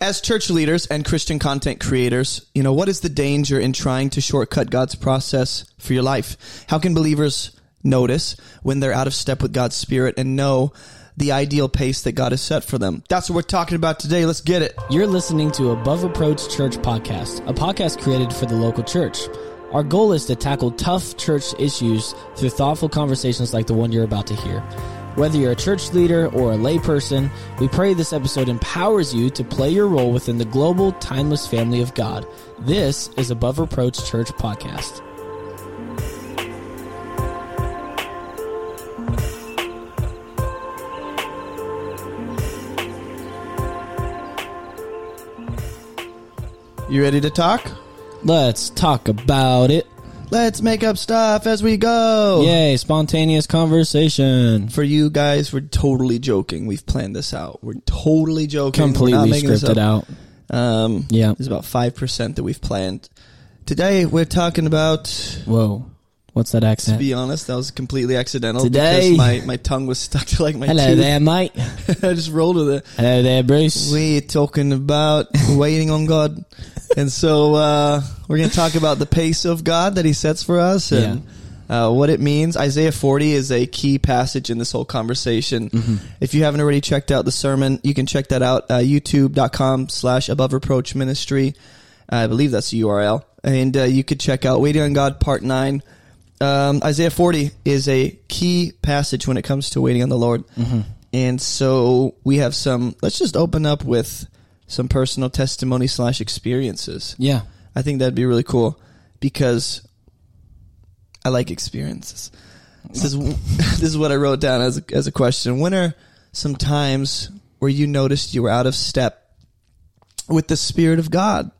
as church leaders and Christian content creators, you know, what is the danger in trying to shortcut God's process for your life? How can believers notice when they're out of step with God's spirit and know the ideal pace that God has set for them? That's what we're talking about today. Let's get it. You're listening to Above Reproach Church Podcast, a podcast created for the local church. Our goal is to tackle tough church issues through thoughtful conversations like the one you're about to hear. Whether you're a church leader or a layperson, we pray this episode empowers you to play your role within the global, timeless family of God. This is Above Reproach Church Podcast. You ready to talk? Let's talk about it. Let's make up stuff as we go. Yay, spontaneous conversation. For you guys, we're totally joking. We've planned this out. We're totally joking. Completely scripted out. Um, Yeah. There's about 5% that we've planned. Today, we're talking about, Whoa. What's that accent? to be honest, that was completely accidental. Today- Because my, my tongue was stuck to like my Hello tooth. there, mate. I just rolled with it. Hello there, Bruce. We're talking about waiting on God. And so, uh, we're going to talk about the pace of God that he sets for us and, uh, what it means. Isaiah 40 is a key passage in this whole conversation. Mm-hmm. If you haven't already checked out the sermon, you can check that out, uh, youtube.com slash above reproach ministry. I believe that's the URL. And, uh, you could check out Waiting on God Part 9. Um, Isaiah 40 is a key passage when it comes to waiting on the Lord. And so we have some, let's just open up with some personal testimony slash experiences. Yeah. I think that'd be really cool because I like experiences. This is this is what I wrote down as a, as a question. When are some times where you noticed you were out of step with the Spirit of God?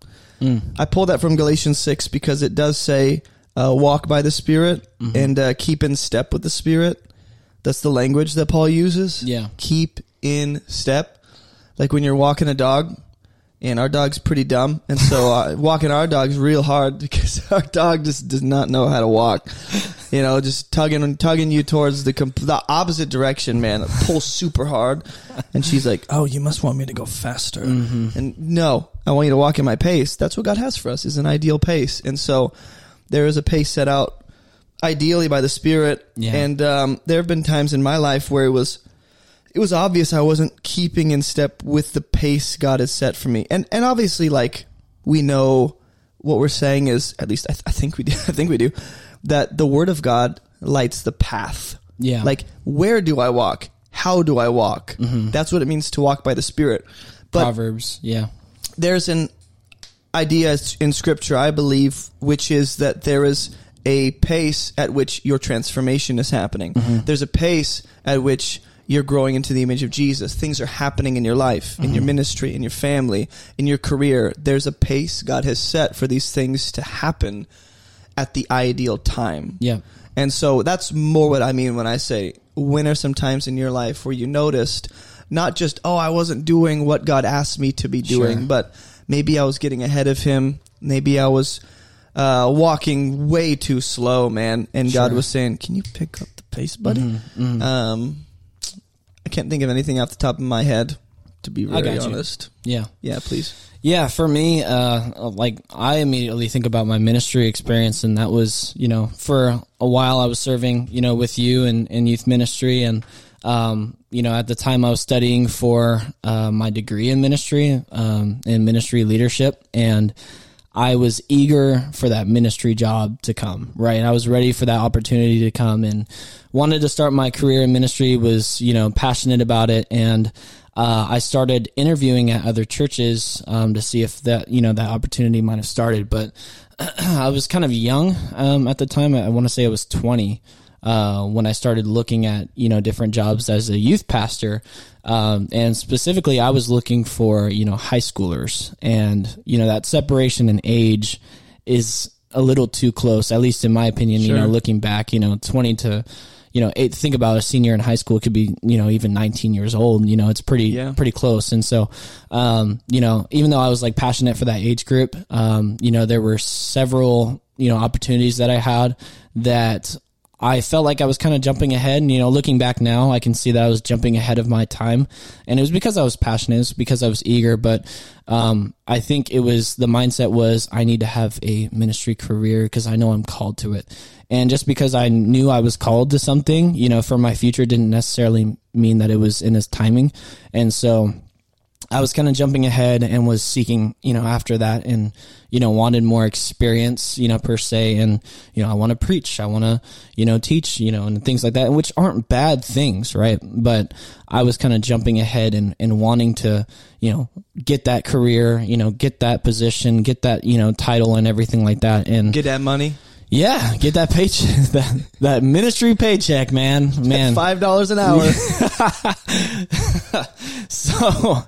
I pulled that from Galatians six because it does say uh, walk by the Spirit and uh, keep in step with the Spirit. That's the language that Paul uses. Yeah. keep in step. Like when you're walking a dog, and our dog's pretty dumb, and so uh, walking our dog's real hard because our dog just does not know how to walk. You know, just tugging tugging you towards the comp- the opposite direction, man. Pull super hard, and she's like, "Oh, you must want me to go faster." And no, I want you to walk in my pace. That's what God has for us is an ideal pace, and so there is a pace set out ideally by the Spirit. Yeah. And um, there have been times in my life where it was it was obvious I wasn't keeping in step with the pace God has set for me. And and obviously, like we know what we're saying is at least I, th- I think we do. I think we do that the Word of God lights the path. Yeah. Like where do I walk? How do I walk? Mm-hmm. That's what it means to walk by the Spirit. But Proverbs. Yeah. there's an idea in scripture, I believe, which is that there is a pace at which your transformation is happening. Mm-hmm. There's a pace at which you're growing into the image of Jesus. Things are happening in your life, in your ministry, in your family, in your career. There's a pace God has set for these things to happen at the ideal time. Yeah. And so that's more what I mean when I say when are some times in your life where you noticed not just, oh, I wasn't doing what God asked me to be doing, Sure. but maybe I was getting ahead of Him. Maybe I was uh, walking way too slow, man. And God was saying, can you pick up the pace, buddy? Mm-hmm, Um, I can't think of anything off the top of my head, to be I very got you. honest. Yeah. Yeah, please. Yeah, for me, uh, like I immediately think about my ministry experience, and that was, you know, for a while I was serving, you know, with you and in youth ministry, and um, you know, at the time I was studying for uh, my degree in ministry, um, in ministry leadership, and I was eager for that ministry job to come, right? I was ready for that opportunity to come and wanted to start my career in ministry, was, you know, passionate about it. And, uh, I started interviewing at other churches, um, to see if that, you know, that opportunity might have started. But I was kind of young, um, at the time. I want to say I was 20 uh, when I started looking at you know different jobs as a youth pastor, um, and specifically I was looking for you know high schoolers, and you know that separation in age is a little too close, at least in my opinion. You know, looking back, you know, twenty to you know, eight, think about a senior in high school it could be, you know, even 19 years old, you know, it's pretty, Yeah. pretty close. And so, um, you know, even though I was like passionate for that age group, um, you know, there were several, you know, opportunities that I had that I felt like I was kind of jumping ahead. And, you know, looking back now, I can see that I was jumping ahead of my time. And it was because I was passionate, it was because I was eager. But um, I think it was the mindset was I need to have a ministry career because I know I'm called to it. And just because I knew I was called to something, you know, for my future didn't necessarily mean that it was in his timing. And so I was kind of jumping ahead and was seeking, you know, after that and, you know, wanted more experience, you know, per se. And, you know, I want to preach. I want to, you know, teach, you know, and things like that, which aren't bad things, right? But I was kind of jumping ahead and, and wanting to, you know, get that career, you know, get that position, get that, you know, title and everything like that. And Get that money. Yeah, get that paycheck, that, that ministry paycheck, man, man. Five dollars an hour. so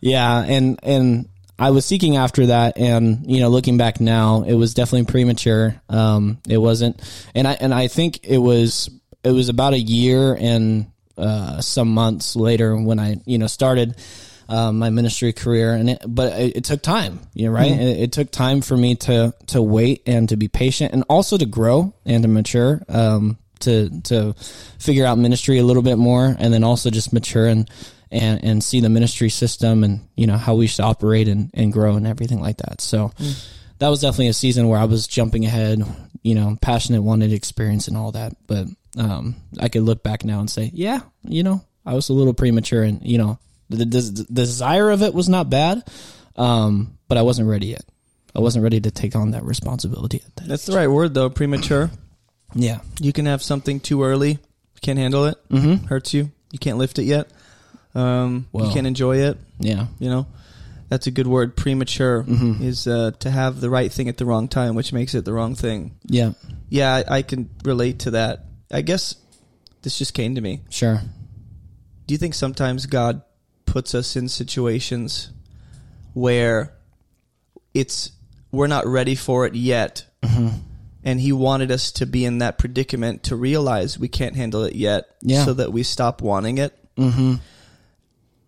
yeah and and i was seeking after that and you know looking back now it was definitely premature um it wasn't and i and i think it was it was about a year and uh some months later when i you know started um, my ministry career and it, but it, it took time you know right? It, it took time for me to to wait and to be patient and also to grow and to mature um to to figure out ministry a little bit more and then also just mature and and and see the ministry system and you know how we should operate and, and grow and everything like that. So that was definitely a season where i was jumping ahead you know passionate wanted experience and all that. But um i could look back now and say yeah you know i was a little premature and you know the, the, the desire of it was not bad um but i wasn't ready yet i wasn't ready to take on that responsibility at that That's the right word though. Premature. yeah You can have something too early. Can't handle it. mm-hmm Hurts you. You can't lift it yet. Um, you can't enjoy it. yeah You know, that's a good word. Premature Mhm. is uh, to have the right thing at the wrong time, which makes it the wrong thing. yeah Yeah, I, I can relate to that. I guess this just came to me. sure Do you think sometimes God puts us in situations where it's we're not ready for it yet, Mm-hmm. and He wanted us to be in that predicament to realize we can't handle it yet, Yeah. so that we stop wanting it? mm-hmm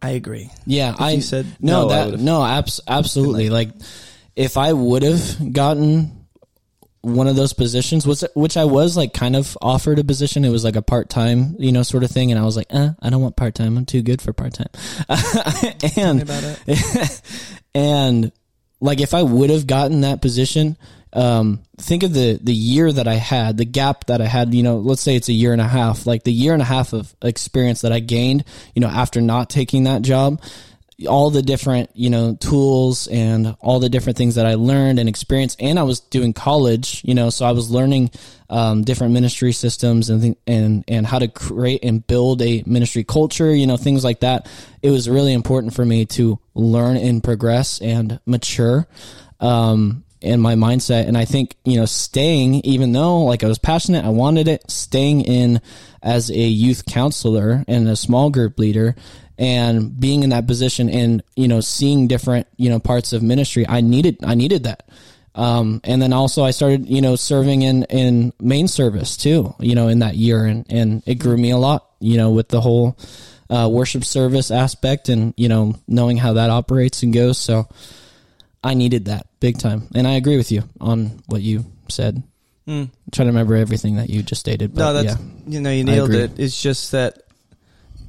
I agree. Yeah, I you said no. no, that no, abs- absolutely. Like, if I would have gotten one of those positions, was which I was like kind of offered a position. It was like a part time, you know, sort of thing, and I was like, eh, I don't want part time. I'm too good for part time. and and like if I would have gotten that position, um, think of the the year that I had, the gap that I had. You know, let's say it's a year and a half. Like the year and a half of experience that I gained, you know, after not taking that job, all the different you know tools and all the different things that I learned and experienced, and I was doing college, you know, so I was learning um, different ministry systems and th- and and how to create and build a ministry culture, you know, things like that. It was really important for me to learn and progress and mature. Um, in my mindset. And I think, you know, staying, even though like I was passionate, I wanted it, staying in as a youth counselor and a small group leader and being in that position and, you know, seeing different, you know, parts of ministry, I needed, I needed that. Um, and then also I started, you know, serving in, in main service too, you know, in that year and, and it grew me a lot, you know, with the whole, uh, worship service aspect and, you know, knowing how that operates and goes. So, I needed that big time, and I agree with you on what you said. Mm. Trying to remember everything that you just stated. But No, that's yeah, you know you nailed it. It's just that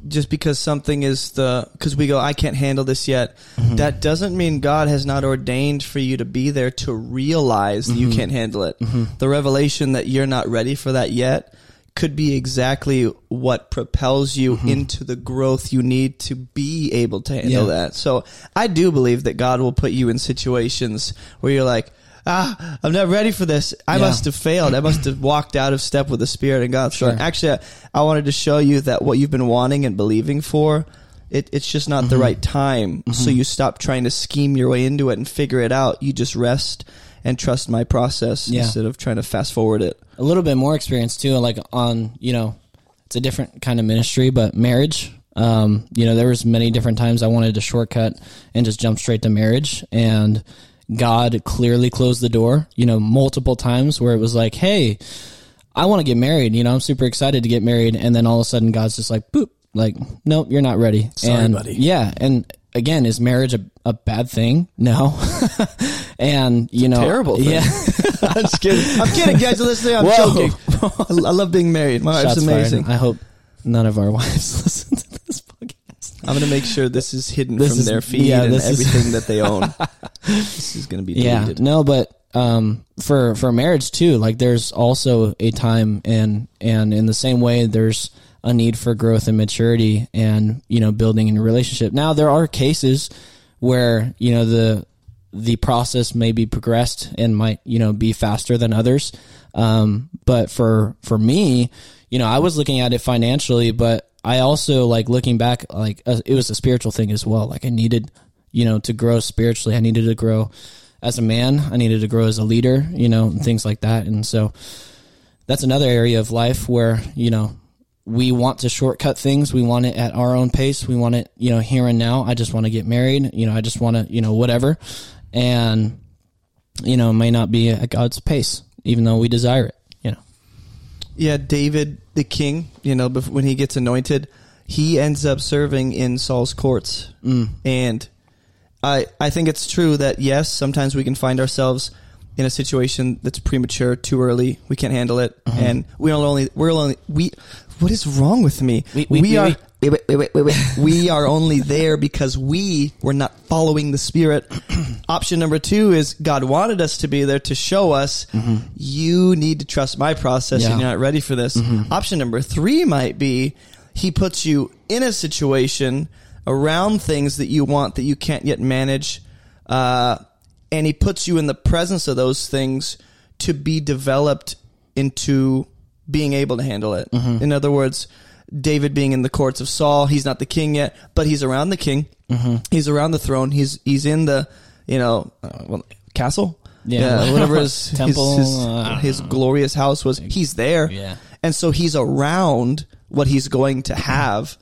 just because something is the because we go I can't handle this yet. Mm-hmm. That doesn't mean God has not ordained for you to be there to realize that you Mm-hmm. can't handle it. The revelation that you're not ready for that yet could be exactly what propels you Mm-hmm. into the growth you need to be able to handle Yeah. that. So I do believe that God will put you in situations where you're like, ah, I'm not ready for this. I Yeah. must have failed. I must have walked out of step with the Spirit and God. So Sure. actually, I, I wanted to show you that what you've been wanting and believing for, it, it's just not Mm-hmm. the right time. So you stop trying to scheme your way into it and figure it out. You just rest and trust my process Yeah. instead of trying to fast forward it. a little bit more experience too. Like on, you know, it's a different kind of ministry, but marriage. Um, you know, there was many different times I wanted to shortcut and just jump straight to marriage, and God clearly closed the door. You know, multiple times where it was like, "Hey, I want to get married." You know, I'm super excited to get married, and then all of a sudden, God's just like, "Boop." Like, nope, you're not ready. Sorry, and, buddy. Yeah, and again, is marriage a, a bad thing? No. and you know, terrible thing. Yeah. I'm kidding. I'm kidding, guys. Are listening? I'm Whoa. joking. I, love being married. My wife's Shots fired. amazing. I hope none of our wives listen to this. I'm gonna make sure this is hidden This from is- their feed yeah, and everything that they own. this is gonna be Yeah, no, but um, for for marriage too, like there's also a time and and in the same way, there's a need for growth and maturity and you know building in a relationship. Now there are cases where you know the the process may be progressed and might you know be faster than others. Um, but for for me, you know, I was looking at it financially, but I also like looking back, like uh, it was a spiritual thing as well. Like I needed, you know, to grow spiritually. I needed to grow as a man. I needed to grow as a leader, you know, and things like that. And so that's another area of life where you know we want to shortcut things. We want it at our own pace. We want it, you know, here and now. I just want to get married. You know, I just want to, you know, whatever. And, you know, it may not be at God's pace, even though we desire it, you know. Yeah, David the king. You know, when he gets anointed, he ends up serving in Saul's courts, Mm. and I I think it's true that yes, sometimes we can find ourselves in a situation that's premature, too early. We can't handle it, and we are only we're only we. What is wrong with me? We- we- we- are. We- Wait, wait, wait, wait, wait, wait. we are only there because we were not following the spirit. Option number two is God wanted us to be there to show us mm-hmm. you need to trust my process Yeah. and you're not ready for this. Mm-hmm. Option number three might be he puts you in a situation around things that you want that you can't yet manage. Uh, and he puts you in the presence of those things to be developed into being able to handle it. Mm-hmm. In other words, David being in the courts of Saul, he's not the king yet, but he's around the king. He's around the throne. He's he's in the you know uh, well, castle. Yeah. whatever his Temple, his, his, uh, his glorious house was. He's there, Yeah. and so he's around what he's going to have,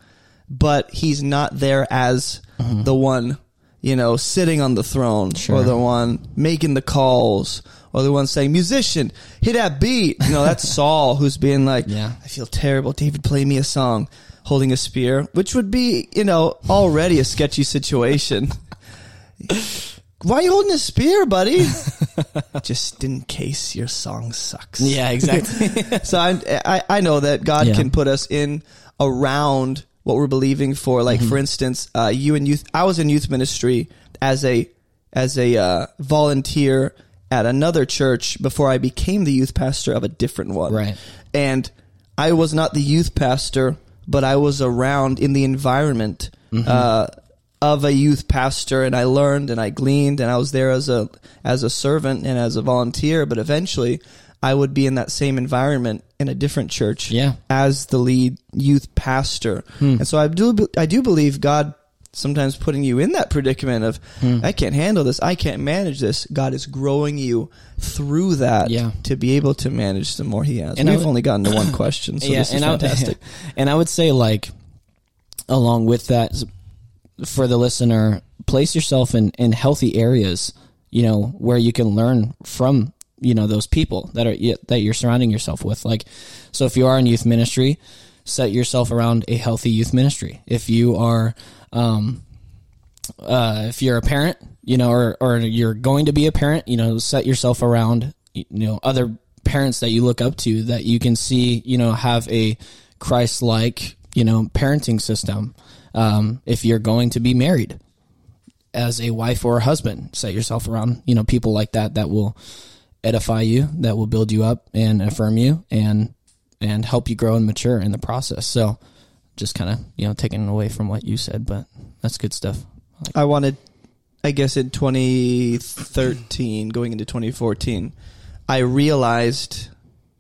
but he's not there as the one, you know, sitting on the throne Sure. or the one making the calls or the one saying, musician, hit that beat. You know, that's Saul who's being like, Yeah. I feel terrible. David, play me a song holding a spear, which would be, you know, already a sketchy situation. Why are you holding a spear, buddy? Just in case your song sucks Yeah, exactly. so I, I I know that God Yeah. can put us in around what we're believing for. Like Mm-hmm. for instance, uh, you in youth. I was in youth ministry as a as a uh, volunteer at another church before I became the youth pastor of a different one. Right. And I was not the youth pastor, but I was around in the environment. Mm-hmm. Uh, of a youth pastor and I learned and I gleaned and I was there as a as a servant and as a volunteer but eventually I would be in that same environment in a different church Yeah. as the lead youth pastor. Hmm. And so I do I do believe God sometimes putting you in that predicament of Hmm. I can't handle this, I can't manage this. God is growing you through that Yeah. to be able to manage the more he has. And We've would- only gotten to one question, so this is and fantastic. I, and I would say like along with that for the listener place yourself in in healthy areas you know where you can learn from you know those people that are that you're surrounding yourself with like so if you are in youth ministry set yourself around a healthy youth ministry if you are um uh, if you're a parent, you know, or, or you're going to be a parent, you know, set yourself around, you know, other parents that you look up to that you can see, you know, have a Christ like, you know, parenting system. Um, if you're going to be married as a wife or a husband, set yourself around, you know, people like that that will edify you, that will build you up and affirm you and, and help you grow and mature in the process. So just kind of, you know, taking away from what you said, but that's good stuff. I wanted, I guess, in 2013, going into 2014, I realized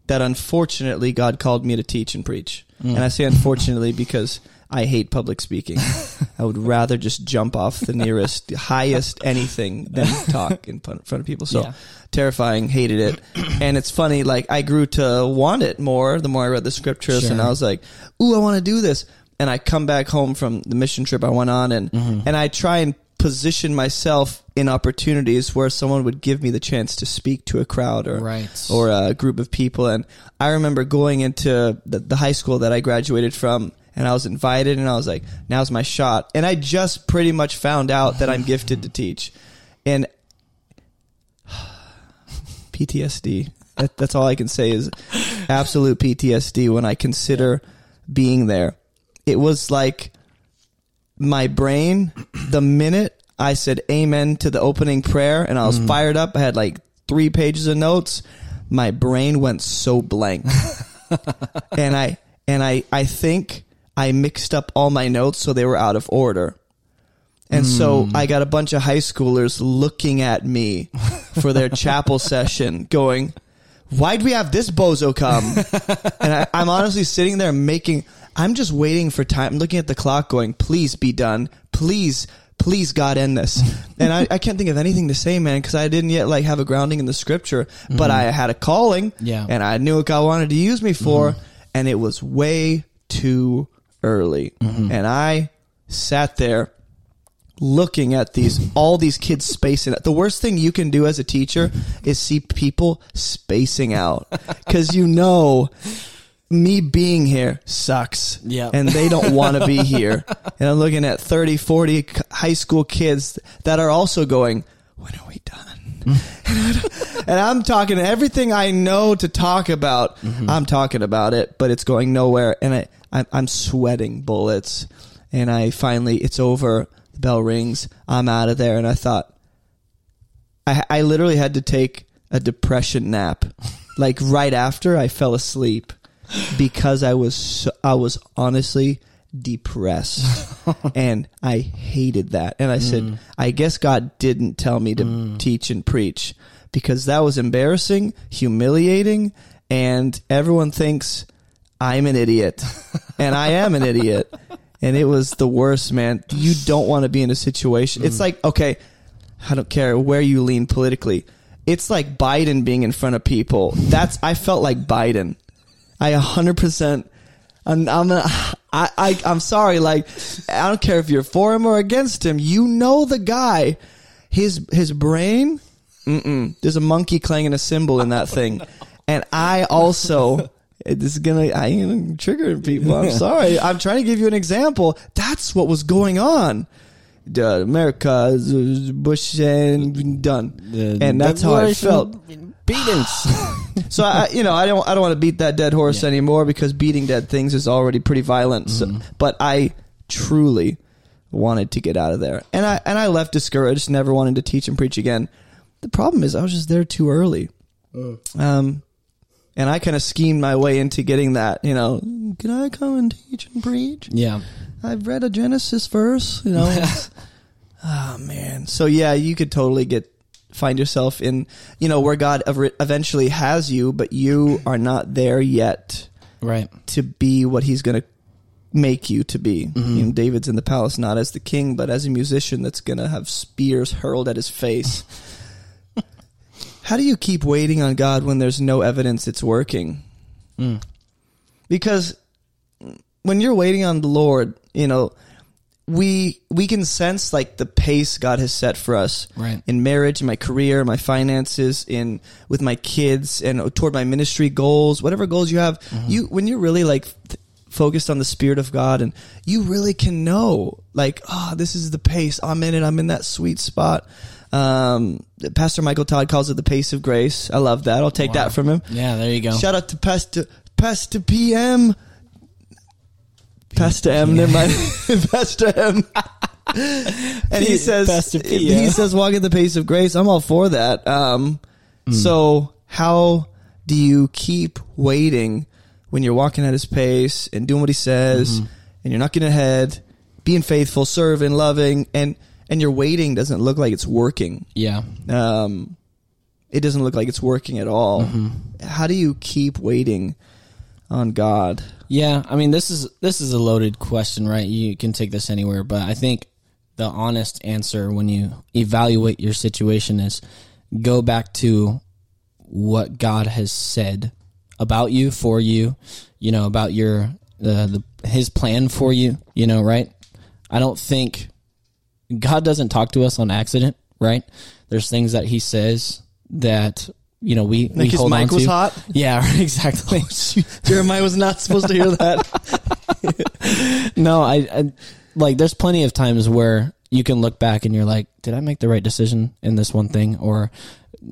that unfortunately God called me to teach and preach. Mm. And I say unfortunately because I hate public speaking. I would rather just jump off the nearest, highest anything than talk in front of people. So Yeah. terrifying, hated it. And it's funny, like I grew to want it more the more I read the scriptures and I was like, ooh, I want to do this. And I come back home from the mission trip I went on and, Mm-hmm. and I try and position myself in opportunities where someone would give me the chance to speak to a crowd or, Right. or a group of people. And I remember going into the, the high school that I graduated from and I was invited and I was like, now's my shot. And I just pretty much found out that I'm gifted to teach. And PTSD. That, that's all I can say is absolute PTSD when I consider being there. It was like my brain, the minute I said amen to the opening prayer and I was mm. fired up, I had like three pages of notes. My brain went so blank. and I, and I, I think I mixed up all my notes so they were out of order. And so hmm. I got a bunch of high schoolers looking at me for their chapel session going, why'd we have this bozo come? and I, I'm honestly sitting there making, I'm just waiting for time, I'm looking at the clock going, please be done. Please, please God end this. And I, I can't think of anything to say, man, because I didn't yet like have a grounding in the scripture, but hmm. I had a calling Yeah. and I knew what God wanted to use me for. Hmm. And it was way too early. Mm-hmm. And I sat there looking at these all these kids spacing out. The worst thing you can do as a teacher is see people spacing out cuz you know me being here sucks. Yep. And they don't want to be here. And I'm looking at 30, 40 high school kids that are also going, when are we done? Mm-hmm. and I'm talking everything I know to talk about. Mm-hmm. I'm talking about it, but it's going nowhere. And I, I'm, I'm sweating bullets. And I finally, it's over. The bell rings. I'm out of there. And I thought, I, I literally had to take a depression nap. Like right after I fell asleep because I was, so, I was honestly depressed and I hated that. And I said, mm. I guess God didn't tell me to mm. teach and preach because that was embarrassing, humiliating, and everyone thinks I'm an idiot and I am an idiot. And it was the worst, man. You don't want to be in a situation. It's mm. like, okay, I don't care where you lean politically. It's like Biden being in front of people. That's I felt like Biden. I 100% I'm I'm a, I, I I'm sorry like I don't care if you're for him or against him. You know the guy. His his brain Mm-mm. There's a monkey clanging a cymbal in that thing. And I also this is gonna I am triggering people. I'm sorry. I'm trying to give you an example. That's what was going on. America, Bush and done, and that's how I felt. Beatings. So I, you know, I don't, I don't want to beat that dead horse anymore because beating dead things is already pretty violent. So, but I truly wanted to get out of there, and I, and I left discouraged, never wanting to teach and preach again. The problem is I was just there too early. Um, and I kind of schemed my way into getting that. You know, can I come and teach and preach? yeah. I've read a Genesis verse, you know. oh man. So yeah, you could totally get find yourself in, you know, where God eventually has you, but you are not there yet Right. to be what he's going to make you to be. Mm-hmm. You know, David's in the palace not as the king, but as a musician that's going to have spears hurled at his face. How do you keep waiting on God when there's no evidence it's working? Hmm. Because when you're waiting on the Lord, you know, we we can sense like the pace God has set for us Right. in marriage, in my career, my finances, in with my kids, and toward my ministry goals, whatever goals you have. Mm-hmm. You when you're really like th- focused on the Spirit of God, and you really can know like, oh, this is the pace. I'm in it. I'm in that sweet spot. Um, Pastor Michael Todd calls it the pace of grace. I love that. I'll take that from him. Yeah, there you go. Shout out to Pastor Pastor PM. Pastor M, never mind. Pastor M. and he says, Pastor P, he says, walk at the pace of grace. I'm all for that. Um, Hmm. so how do you keep waiting when you're walking at his pace and doing what he says Mm-hmm. and you're not getting ahead, being faithful, serving, loving, and, and your waiting doesn't look like it's working Yeah. um, it doesn't look like it's working at all. Mm-hmm. How do you keep waiting on God? Yeah, I mean this is this is a loaded question, right? You can take this anywhere, but I think the honest answer when you evaluate your situation is go back to what God has said about you, for you, you know, about your the, the his plan for you, you know, right? I don't think God doesn't talk to us on accident, right? There's things that he says that you know we, we Like his hold mic on was to. hot. Yeah, exactly. Oh, Jeremiah was not supposed to hear that. no, I, I like. There's plenty of times where you can look back and you're like, did I make the right decision in this one thing, or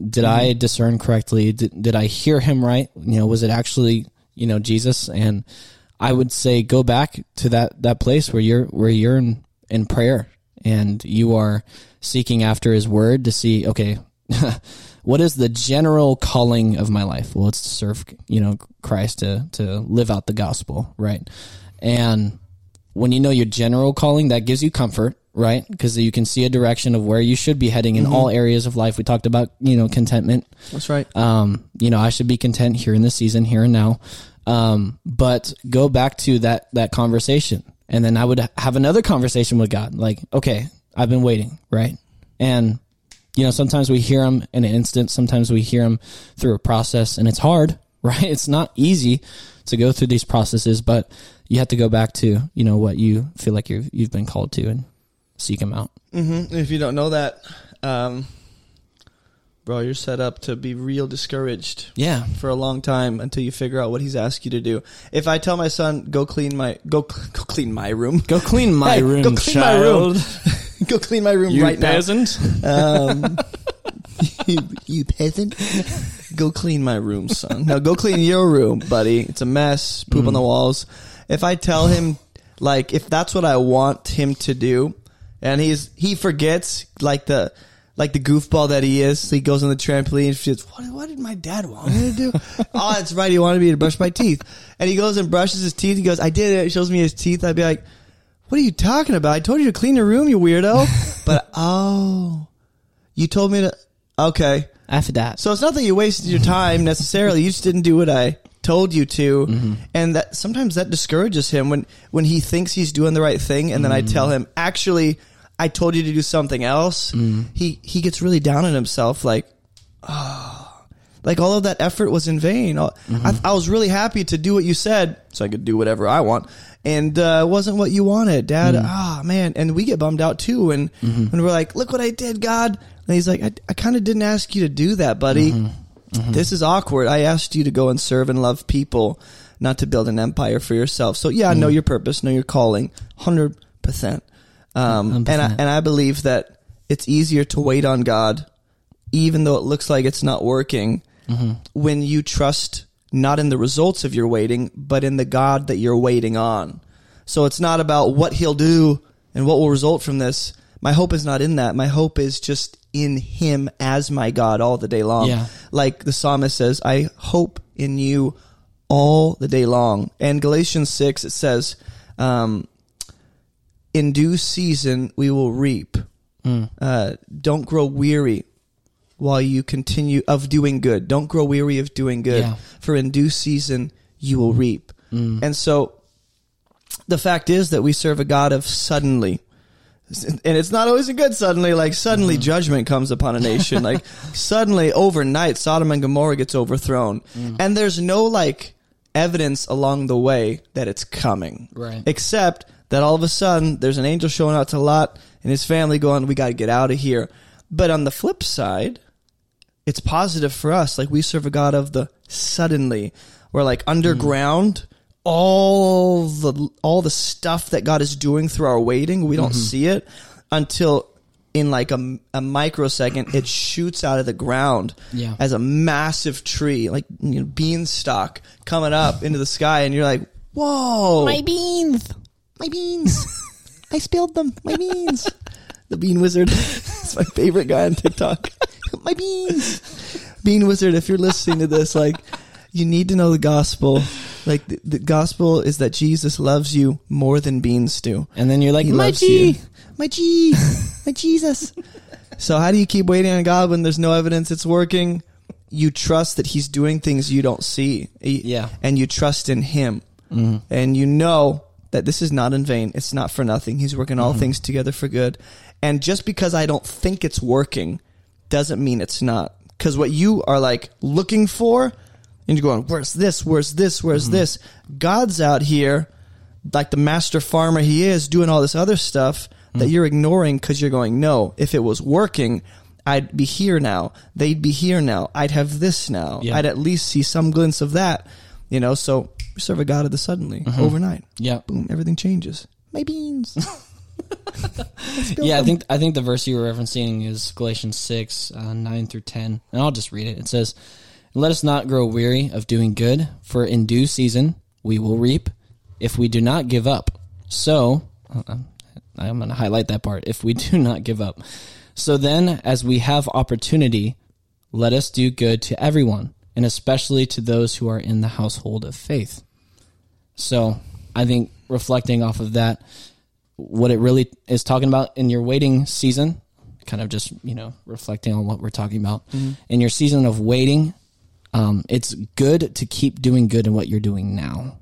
did I mm-hmm. discern correctly? Did, did I hear him right? You know, was it actually you know, Jesus. And I would say go back to that, that place where you're, where you're in, in prayer and you are seeking after his word to see, okay, what is the general calling of my life? Well, it's to serve, you know, Christ to, to live out the gospel, right? And when you know your general calling, that gives you comfort, right? Because you can see a direction of where you should be heading in all areas of life. We talked about, you know, contentment. That's right. Um, you know, I should be content here in this season, here and now. Um, but go back to that, that conversation. And then I would have another conversation with God. Like, okay, I've been waiting, right? And, you know, sometimes we hear him in an instant. Sometimes we hear him through a process and it's hard, right? It's not easy to go through these processes, but you have to go back to, you know, what you feel like you've, you've been called to and seek him out. hmm If you don't know that, um, bro, you're set up to be real discouraged Yeah. for a long time until you figure out what he's asked you to do. If I tell my son, "Go clean my go go clean my room," Go clean my Hey, room, go clean my room. go clean my room You right now. peasant. Um, you, you peasant. Go clean my room, son. Now go clean your room, buddy. It's a mess. Poop on the walls. If I tell him, like, if that's what I want him to do, and he's he forgets, like the like the goofball that he is, So he goes on the trampoline. And says, what, what did my dad want me to do? oh, that's right. He wanted me to brush my teeth, and he goes and brushes his teeth. He goes, I did it. He shows me his teeth. I'd be like. What are you talking about? I told you to clean your room, you weirdo. but oh, you told me to. Okay, After that. so it's not that you wasted your time necessarily. You just didn't do what I told you to, mm-hmm. and that sometimes that discourages him when when he thinks he's doing the right thing, and then I mm-hmm. tell him, actually, I told you to do something else. Mm. He he gets really down on himself, like, oh, like all of that effort was in vain. Mm-hmm. I, I was really happy to do what you said, so I could do whatever I want. And uh, it wasn't what you wanted, Dad. Mm. Ah, man. And we get bummed out too when mm-hmm. when we're like, "Look what I did, God." And he's like, "I, I kind of didn't ask you to do that, buddy. Mm-hmm. This is awkward. I asked you to go and serve and love people, not to build an empire for yourself. So yeah, I know mm. your purpose, know your calling, hundred percent. Um, and I 100%. and I believe that it's easier to wait on God, even though it looks like it's not working, when you trust not in the results of your waiting, but in the God that you're waiting on. So it's not about what He'll do and what will result from this. My hope is not in that. My hope is just in Him as my God all the day long. Yeah. Like the psalmist says, I hope in you all the day long. And Galatians 6, it says, um, in due season we will reap. Mm. Uh, don't grow weary while you continue of doing good. Don't grow weary of doing good, Yeah. for in due season you will reap. Mm. And so the fact is that we serve a God of suddenly. And it's not always a good suddenly, like suddenly mm. judgment comes upon a nation. like suddenly overnight Sodom and Gomorrah gets overthrown. And there's no like evidence along the way that it's coming. Right. Except that all of a sudden there's an angel showing out to Lot and his family going, We gotta get out of here. But on the flip side, it's positive for us. Like we serve a God of the suddenly. We're like underground. All the all the stuff that God is doing through our waiting, we don't mm-hmm. see it until in like a, a microsecond it shoots out of the ground Yeah. as a massive tree, like you know, beanstalk coming up into the sky, and you're like, "Whoa, my beans. My beans. I spilled them. My beans. the Bean Wizard. is my favorite guy on TikTok. my beans. Bean Wizard, if you're listening to this, like, you need to know the gospel. Like, the, the gospel is that Jesus loves you more than beans do. And then you're like, He my G. you. My G. My Jesus. So how do you keep waiting on God when there's no evidence it's working? You trust that He's doing things you don't see. Yeah. And you trust in Him. Mm-hmm. And you know that this is not in vain. It's not for nothing. He's working all mm-hmm. things together for good. And just because I don't think it's working doesn't mean it's not. Because what you are like looking for, and you're going, where's this? Where's this? Where's mm-hmm. this? God's out here, like the master farmer he is, doing all this other stuff that mm-hmm. you're ignoring because you're going, no, if it was working, I'd be here now. They'd be here now. I'd have this now. Yeah. I'd at least see some glimpse of that. You know, so we serve a God of the suddenly overnight. Yeah. Boom, everything changes. My beans. Yeah, I think I think the verse you were referencing is Galatians six uh, nine through ten, and I'll just read it. It says, Let us not grow weary of doing good, for in due season we will reap if we do not give up. So, uh, I'm going to highlight that part. If we do not give up. So then, as we have opportunity, let us do good to everyone, and especially to those who are in the household of faith. So, I think reflecting off of that, what it really is talking about in your waiting season, kind of just, you know, reflecting on what we're talking about. In your season of waiting, um, it's good to keep doing good in what you're doing now.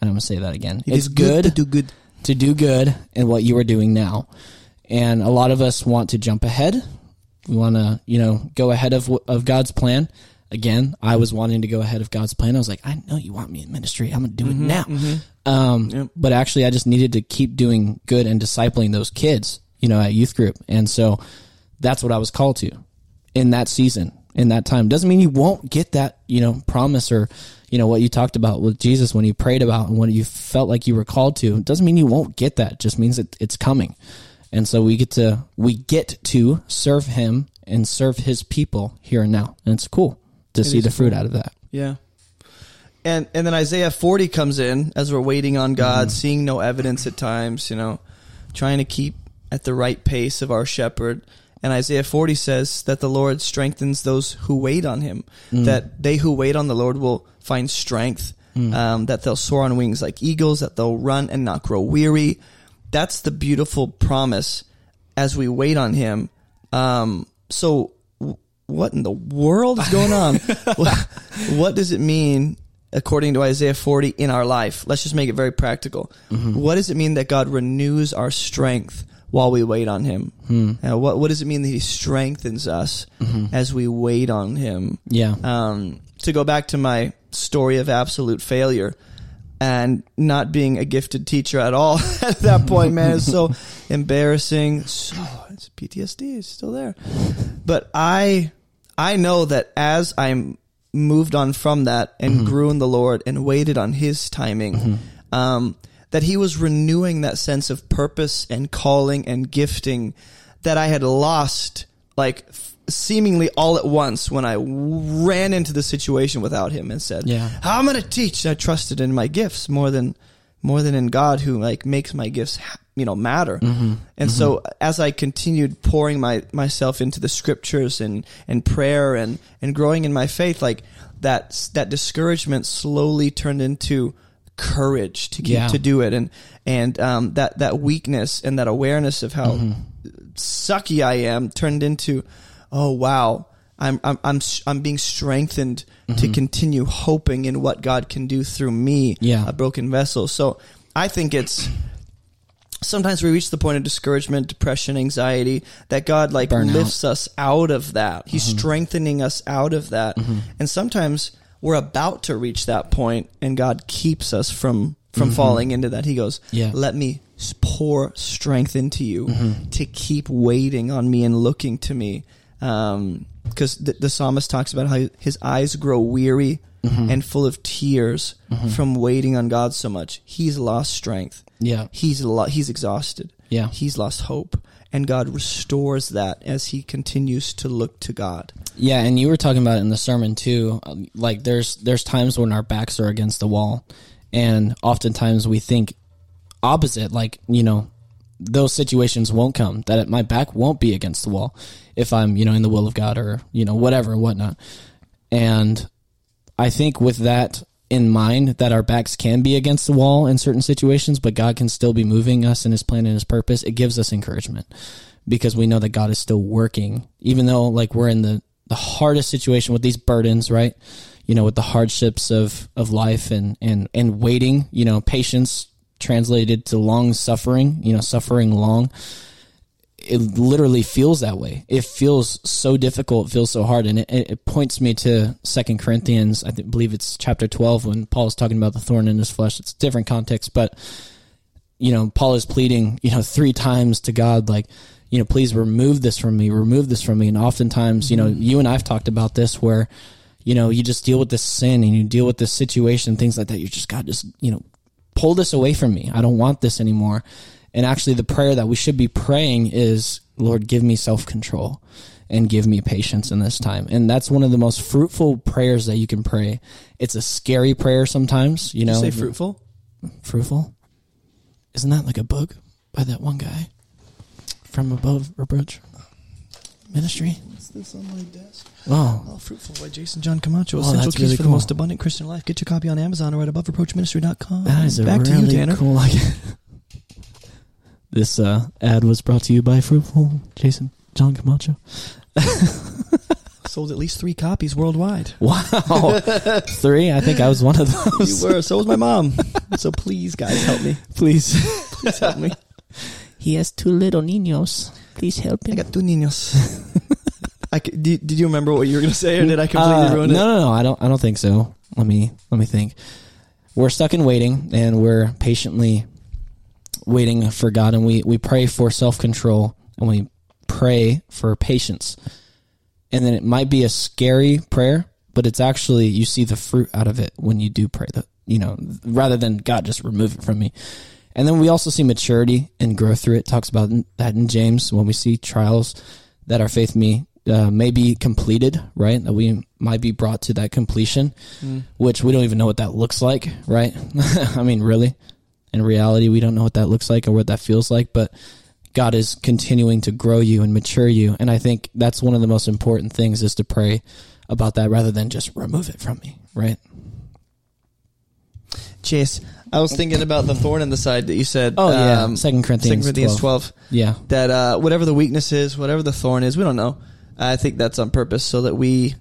And I'm going to say that again. It it's good good to do good. to do good in what you are doing now. And a lot of us want to jump ahead. We want to, you know, go ahead of of God's plan. Again, I was wanting to go ahead of God's plan. I was like, I know you want me in ministry. I'm going to do it now. Um, Yep. But actually, I just needed to keep doing good and discipling those kids, you know, at youth group. And so that's what I was called to in that season, in that time. Doesn't mean you won't get that, you know, promise or, you know, what you talked about with Jesus when you prayed about and what you felt like you were called to. It doesn't mean you won't get that. It just means that it's coming. And so we get to, we get to serve him and serve his people here and now. And it's cool to see the fruit out of that. Yeah. And and then Isaiah 40 comes in as we're waiting on God, Mm-hmm. seeing no evidence at times, you know, trying to keep at the right pace of our shepherd. And Isaiah 40 says that the Lord strengthens those who wait on him, Mm. that they who wait on the Lord will find strength, Mm. um, that they'll soar on wings like eagles, that they'll run and not grow weary. That's the beautiful promise as we wait on him. Um, so what in the world is going on? what, what does it mean according to Isaiah 40 in our life? Let's just make it very practical. What does it mean that God renews our strength while we wait on him? Uh, what, what does it mean that he strengthens us as we wait on him? Yeah. um, to go back to my story of absolute failure and not being a gifted teacher at all at that point, man, it's so embarrassing. So it's PTSD is still there, but I I know that as I'm moved on from that and grew in the Lord and waited on His timing, um, that He was renewing that sense of purpose and calling and gifting that I had lost, like f- seemingly all at once when I ran into the situation without Him and said, Yeah. how I'm going to teach." I trusted in my gifts more than more than in God, who like makes my gifts, ha- you know, matter. Mm-hmm. And mm-hmm. so, as I continued pouring my myself into the scriptures and and prayer and and growing in my faith, like that that discouragement slowly turned into courage to keep Yeah. to do it, and and um, that that weakness and that awareness of how mm-hmm. sucky I am turned into, oh wow, I'm I'm I'm I'm being strengthened to continue hoping in what God can do through me, Yeah. a broken vessel. So I think it's sometimes we reach the point of discouragement, depression, anxiety that God like Burnout. lifts us out of that. He's mm-hmm. strengthening us out of that, mm-hmm. and sometimes we're about to reach that point, and God keeps us from from mm-hmm. falling into that. He goes, Yeah. let me pour strength into you to keep waiting on me and looking to me. Um, Because the, the psalmist talks about how his eyes grow weary mm-hmm. and full of tears mm-hmm. from waiting on God so much. He's lost strength. Yeah. He's lo- he's exhausted. Yeah. He's lost hope. And God restores that as he continues to look to God. Yeah, and you were talking about it in the sermon too. Like there's there's times when our backs are against the wall, and oftentimes we think opposite. Like you know, those situations won't come. That my back won't be against the wall if I'm you know in the will of God or you know whatever and whatnot. And I think with that in mind, that our backs can be against the wall in certain situations, but God can still be moving us in His plan and His purpose. It gives us encouragement because we know that God is still working, even though like we're in the the hardest situation with these burdens, right? You know, with the hardships of of life and and and waiting. You know, patience translated to long suffering. You know, suffering long it literally feels that way. It feels so difficult. It feels so hard, and it, it points me to Second Corinthians. I think, believe it's chapter twelve when Paul is talking about the thorn in his flesh. It's a different context, but you know, Paul is pleading, you know, three times to God, like, you know, please remove this from me, remove this from me. And oftentimes, you know, mm-hmm. you and I've talked about this where, you know, you just deal with this sin and you deal with this situation, things like that. You just God, just you know, pull this away from me. I don't want this anymore. And actually, the prayer that we should be praying is, Lord, give me self control. and give me patience in this time. And that's one of the most fruitful prayers that you can pray. It's a scary prayer sometimes, you Did know. you say fruitful? fruitful. Isn't that like a book by that one guy from above reproach ministry? What's this on my desk? Oh, Oh, Fruitful by Jason John Camacho. Oh, Essential keys really for cool. the most abundant Christian life. Get your copy on Amazon or right above reproachministry.com. that is Back to you, Tanner. cool. Like this uh, ad was brought to you by Fruitful Jason John Camacho. Sold at least three copies worldwide. Wow, three. I think I was one of those. You were. So was my mom. so please, guys, help me. Please, Please help me. he has two little niños. Please help I got two niños. I did, did you remember what you were going to say, or did I completely Uh, ruin no, it? no, no. I don't. I don't think so. Let me. Let me think. We're stuck in waiting, and we're patiently waiting for God, and we we pray for self control, and we pray for patience. And then it might be a scary prayer, but it's actually you see the fruit out of it when you do pray. That you know, rather than God just remove it from me. And then we also see maturity and growth through it. Talks about that in James when we see trials that our faith may uh, may be completed, right? That we might be brought to that completion, Mm. which we don't even know what that looks like, right? I mean, really, in reality, we don't know what that looks like or what that feels like, but God is continuing to grow you and mature you, and I think that's one of the most important things is to pray about that rather than just remove it from me, right? Chase, I was thinking about the thorn in the side that you said. Oh yeah, um, Second Corinthians, 2 Corinthians 12. 12. Yeah, That uh, whatever the weakness is, whatever the thorn is, we don't know. I think that's on purpose so that we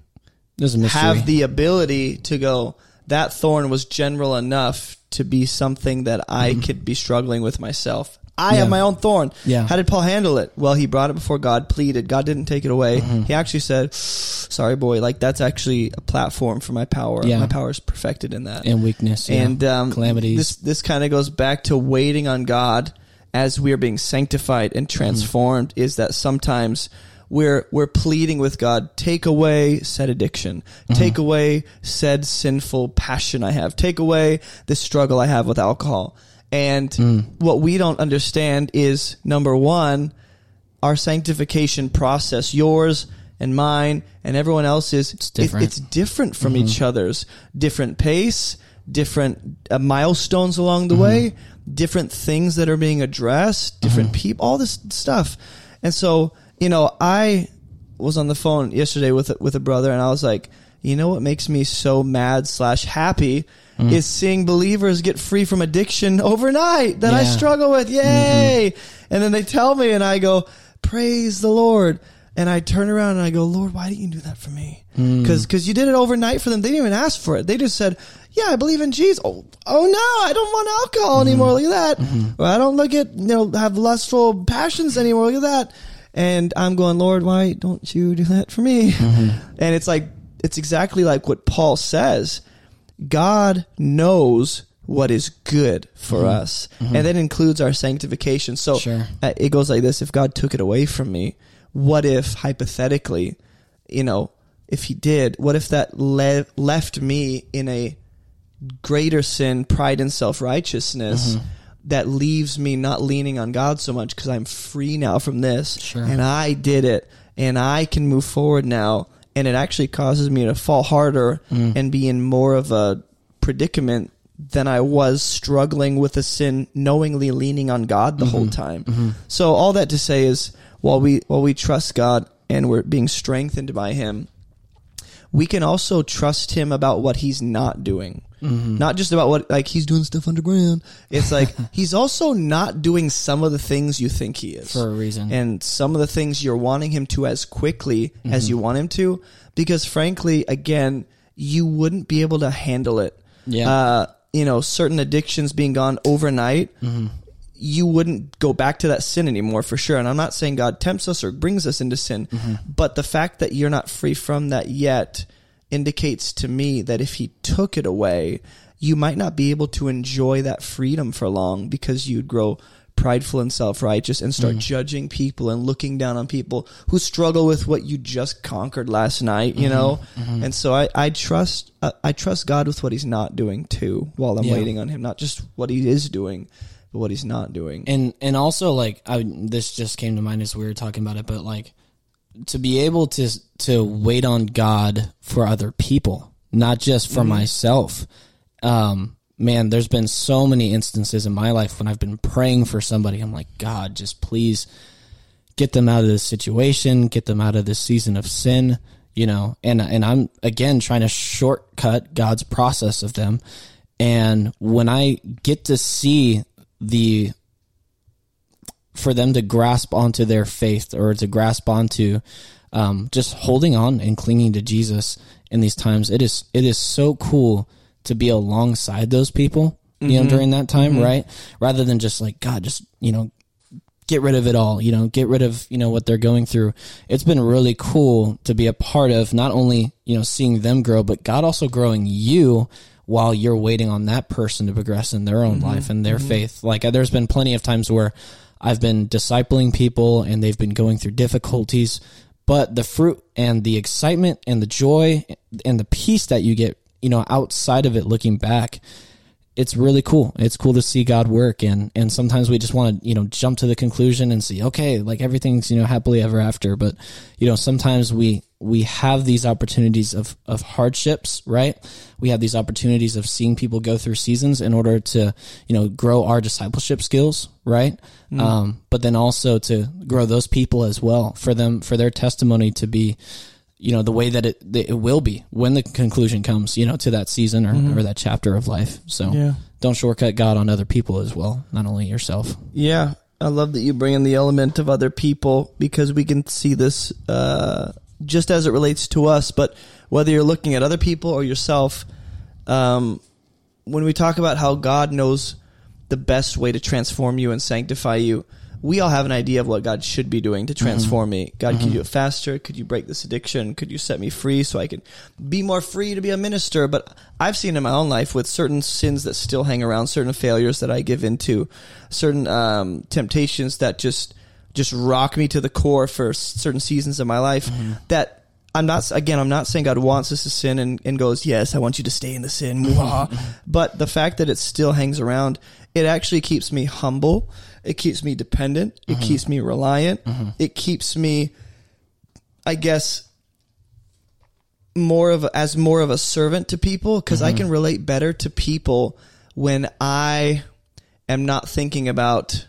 there's a mystery. have the ability to go, that thorn was general enough to be something that I could be struggling with myself. I Yeah. have my own thorn. Yeah. How did Paul handle it? Well, he brought it before God, pleaded. God didn't take it away. Mm-hmm. He actually said, sorry, boy, like that's actually a platform for my power. Yeah. My power is perfected in that. and weakness yeah. And um, calamities. This this kind of goes back to waiting on God as we are being sanctified and transformed. Is that sometimes we're we're pleading with God, take away said addiction, take away said sinful passion I have, take away this struggle I have with alcohol. And hmm. what we don't understand is number one, our sanctification process, yours and mine and everyone else's, it's different. it's different from mm-hmm. each other's. Different pace, different uh, milestones along the mm-hmm. way, different things that are being addressed, different mm-hmm. people, all this stuff. And so, you know, I was on the phone yesterday with with a brother, and I was like, you know what makes me so mad slash happy mm. is seeing believers get free from addiction overnight that I struggle with. Mm-hmm. Yay! And then they tell me, and I go, praise the Lord. And I turn around and I go, Lord, why didn't you do that for me? Mm. Because you did it overnight for them. They didn't even ask for it. They just said, yeah, I believe in Jesus. Oh, oh no, I don't want alcohol mm-hmm. anymore. Look at that. Mm-hmm. Or I don't look at, you know, have lustful passions anymore. Look at that. And I'm going, Lord, why don't you do that for me? And it's like, it's exactly like what Paul says. God knows what is good for mm-hmm. us. Mm-hmm. And that includes our sanctification. So Sure. uh, it goes like this. If God took it away from me, what if hypothetically, you know, if he did, what if that le- left me in a greater sin, pride and self-righteousness mm-hmm. that leaves me not leaning on God so much because I'm free now from this Sure. and I did it and I can move forward now and it actually causes me to fall harder mm. and be in more of a predicament than I was struggling with a sin knowingly leaning on God the whole mm-hmm. time. Mm-hmm. So all that to say is while we while we trust God and we're being strengthened by him we can also trust him about what he's not doing. Not just about what like he's doing stuff underground. It's like he's also not doing some of the things you think he is for a reason. and some of the things you're wanting him to as quickly Mm-hmm. as you want him to because frankly again you wouldn't be able to handle it Yeah. uh, you know certain addictions being gone overnight Mm-hmm. you wouldn't go back to that sin anymore for sure and i'm not saying god tempts us or brings us into sin Mm-hmm. but the fact that you're not free from that yet indicates to me that if he took it away you might not be able to enjoy that freedom for long because you'd grow prideful and self-righteous and start mm. judging people and looking down on people who struggle with what you just conquered last night you mm-hmm. know? Mm-hmm. And so i i trust uh, i trust god with what he's not doing too while i'm Yeah. waiting on him not just what he is doing but what he's not doing. And and also like I this just came to mind as we were talking about it, but like to be able to to wait on God for other people, not just for myself. Um, man, there's been so many instances in my life when I've been praying for somebody. I'm like, God, just please get them out of this situation, get them out of this season of sin, you know. And and I'm again trying to shortcut God's process of them. And when I get to see the for them to grasp onto their faith or to grasp onto um, just holding on and clinging to Jesus in these times, it is it is so cool to be alongside those people, you know, mm-hmm. during that time, mm-hmm. right? Rather than just like God, just you know, get rid of it all, you know, get rid of you know what they're going through. It's been really cool to be a part of not only you know seeing them grow, but God also growing you while you're waiting on that person to progress in their own mm-hmm. life and their faith. Like there's been plenty of times where I've been discipling people and they've been going through difficulties, but the fruit and the excitement and the joy and the peace that you get, you know, outside of it looking back, it's really cool. It's cool to see God work and and sometimes we just want to, you know, jump to the conclusion and see, okay, like everything's, you know, happily ever after, but you know, sometimes we we have these opportunities of of hardships, right? We have these opportunities of seeing people go through seasons in order to, you know, grow our discipleship skills, right? Um, but then also to grow those people as well for them for their testimony to be you know the way that it that it will be when the conclusion comes you know to that season or, or that chapter of life so Yeah. don't shortcut god on other people as well not only yourself Yeah, I love that you bring in the element of other people because we can see this uh, just as it relates to us. But whether you're looking at other people or yourself, um, when we talk about how God knows the best way to transform you and sanctify you, we all have an idea of what God should be doing to transform me. God, could you do it faster? Could you break this addiction? Could you set me free so I can be more free to be a minister? But I've seen in my own life with certain sins that still hang around, certain failures that I give into, certain um, temptations that just just rock me to the core for certain seasons of my life. Mm-hmm. That I'm not again. I'm not saying God wants us to sin and, and goes, yes, I want you to stay in the sin. But the fact that it still hangs around, it actually keeps me humble. It keeps me dependent. It mm-hmm. keeps me reliant. Mm-hmm. It keeps me, I guess, more of a, as more of a servant to people because I can relate better to people when I am not thinking about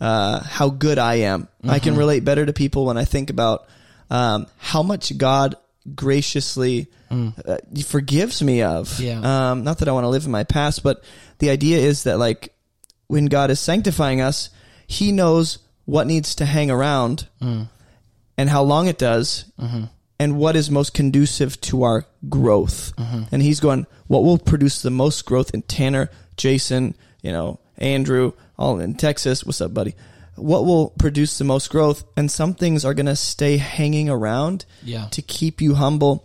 uh, how good I am. I can relate better to people when I think about um, how much God graciously uh, forgives me of. Yeah. Um, not that I want to live in my past, but the idea is that like when God is sanctifying us, He knows what needs to hang around and how long it does and what is most conducive to our growth. And he's going, what will produce the most growth in Tanner, Jason, you know, Andrew, all in Texas. What's up, buddy? What will produce the most growth? And some things are going to stay hanging around Yeah. to keep you humble.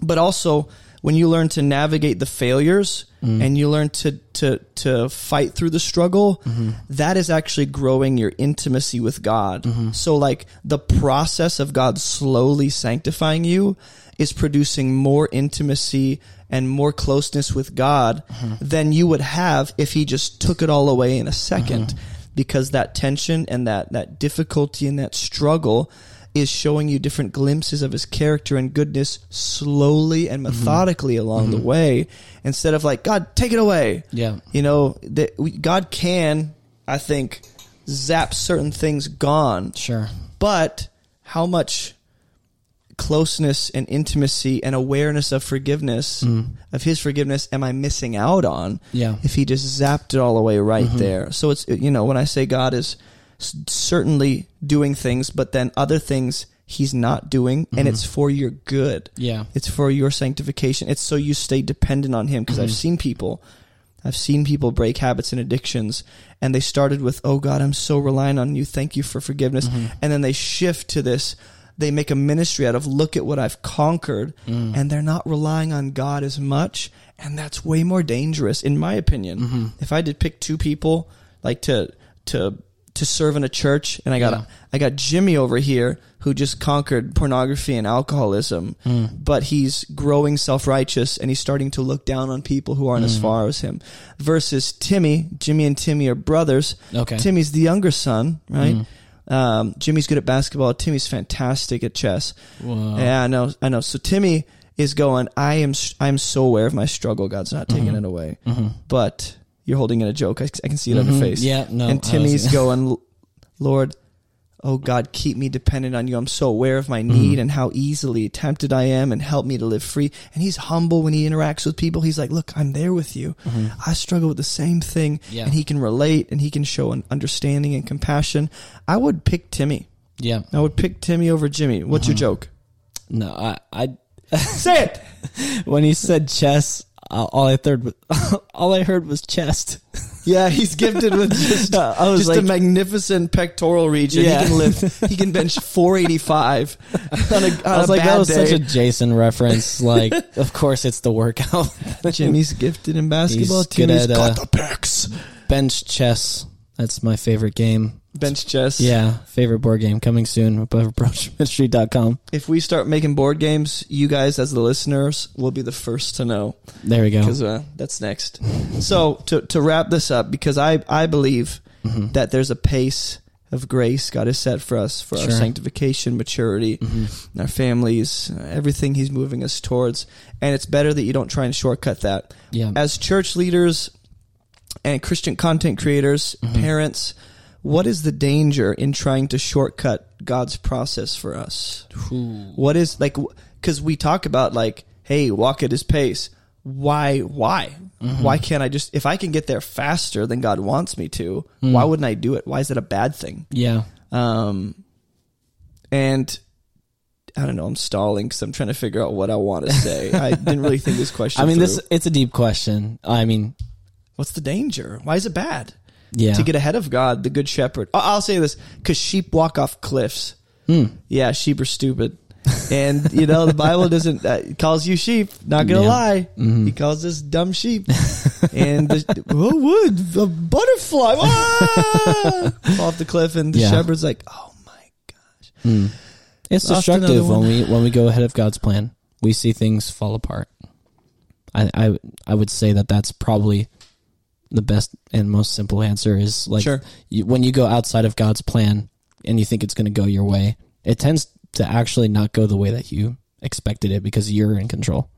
But also, when you learn to navigate the failures mm-hmm. and you learn to, to, to fight through the struggle, mm-hmm. that is actually growing your intimacy with God. Mm-hmm. So, like, the process of God slowly sanctifying you is producing more intimacy and more closeness with God than you would have if He just took it all away in a 2nd uh-huh. Because that tension and that, that difficulty and that struggle is showing you different glimpses of his character and goodness slowly and mm-hmm. methodically along the mm-hmm. way instead of like god take it away. Yeah. you know that we, god can i think zap certain things gone. Sure. But how much closeness and intimacy and awareness of forgiveness mm. of his forgiveness am i missing out on Yeah. if he just zapped it all away right mm-hmm. there so it's you know when i say god is certainly doing things but then other things he's not doing and mm-hmm. it's for your good Yeah. it's for your sanctification it's so you stay dependent on him because i've mm-hmm. seen people I've seen people break habits and addictions, and they started with, "Oh God, I'm so reliant on you. Thank you for forgiveness," and then they shift to this. They make a ministry out of, "Look at what I've conquered," mm. and they're not relying on God as much, and that's way more dangerous, in my opinion. Mm-hmm. If I did pick two people, like to to to serve in a church, and I got Yeah. I got Jimmy over here who just conquered pornography and alcoholism, mm. but he's growing self righteous and he's starting to look down on people who aren't as mm. far as him. Versus Timmy, Jimmy and Timmy are brothers. Okay. Timmy's the younger son, right? Um, Jimmy's good at basketball. Timmy's fantastic at chess. Wow. Yeah, I know. I know. So Timmy is going. I am. I'm so aware of my struggle. God's not taking Mm-hmm. it away. But you're holding in a joke. I, I can see it on your face. Mm-hmm. Yeah, no, And Timmy's going, Lord, oh God, keep me dependent on you. I'm so aware of my mm. need and how easily tempted I am, and help me to live free. And he's humble when he interacts with people. He's like, Look, I'm there with you. Mm-hmm. I struggle with the same thing, Yeah. and he can relate and he can show an understanding and compassion. I would pick Timmy. Yeah. I would pick Timmy over Jimmy. What's your mm-hmm. joke? No, I, I Say it. when he said chess, all I heard was, all I heard was chest. Yeah, he's gifted with just, I was just a magnificent pectoral region. Yeah. He can lift. He can bench 485 on a, on I was like, that was day. such a Jason reference. Like, of course, it's the workout. Jimmy's gifted in basketball. He's good Timmy's at, got uh, the pecs. Bench chess. That's my favorite game. Bench chess. Yeah, favorite board game coming soon. AboveReproachMinistry.com. If we start making board games, you guys as the listeners will be the first to know There we go. because uh, that's next. So to to wrap this up, because I I believe Mm-hmm. that there's a pace of grace God has set for us for our Sure. Mm-hmm. sanctification, maturity, our families, everything He's moving us towards, and it's better that you don't try and shortcut that. Yeah. As church leaders and Christian content creators, Mm-hmm. parents, what is the danger in trying to shortcut God's process for us? What is like because we talk about like, hey, walk at His pace. Why? Why? Mm-hmm. Why can't I just if I can get there faster than God wants me to? Mm. Why wouldn't I do it? Why is it a bad thing? Yeah. Um, and I don't know. I'm stalling because I'm trying to figure out what I want to say. I didn't really think this question. I mean, through. this it's a deep question. I mean, What's the danger? Why is it bad? Yeah. To get ahead of God, the good shepherd. I'll say this because sheep walk off cliffs. Hmm. Yeah, sheep are stupid. and you know the Bible doesn't uh, calls you sheep. Not gonna Yeah. lie, Mhm. he calls us dumb sheep. and the, oh, wood a butterfly ah! fall off the cliff, and the Yeah. shepherd's like, "Oh my gosh." Hmm. It's Lost destructive when we when we go ahead of God's plan. We see things fall apart. I I I would say that that's probably the best and most simple answer is like Sure. you, when you go outside of God's plan and you think it's going to go your way, it tends to actually not go the way that you expected it because you're in control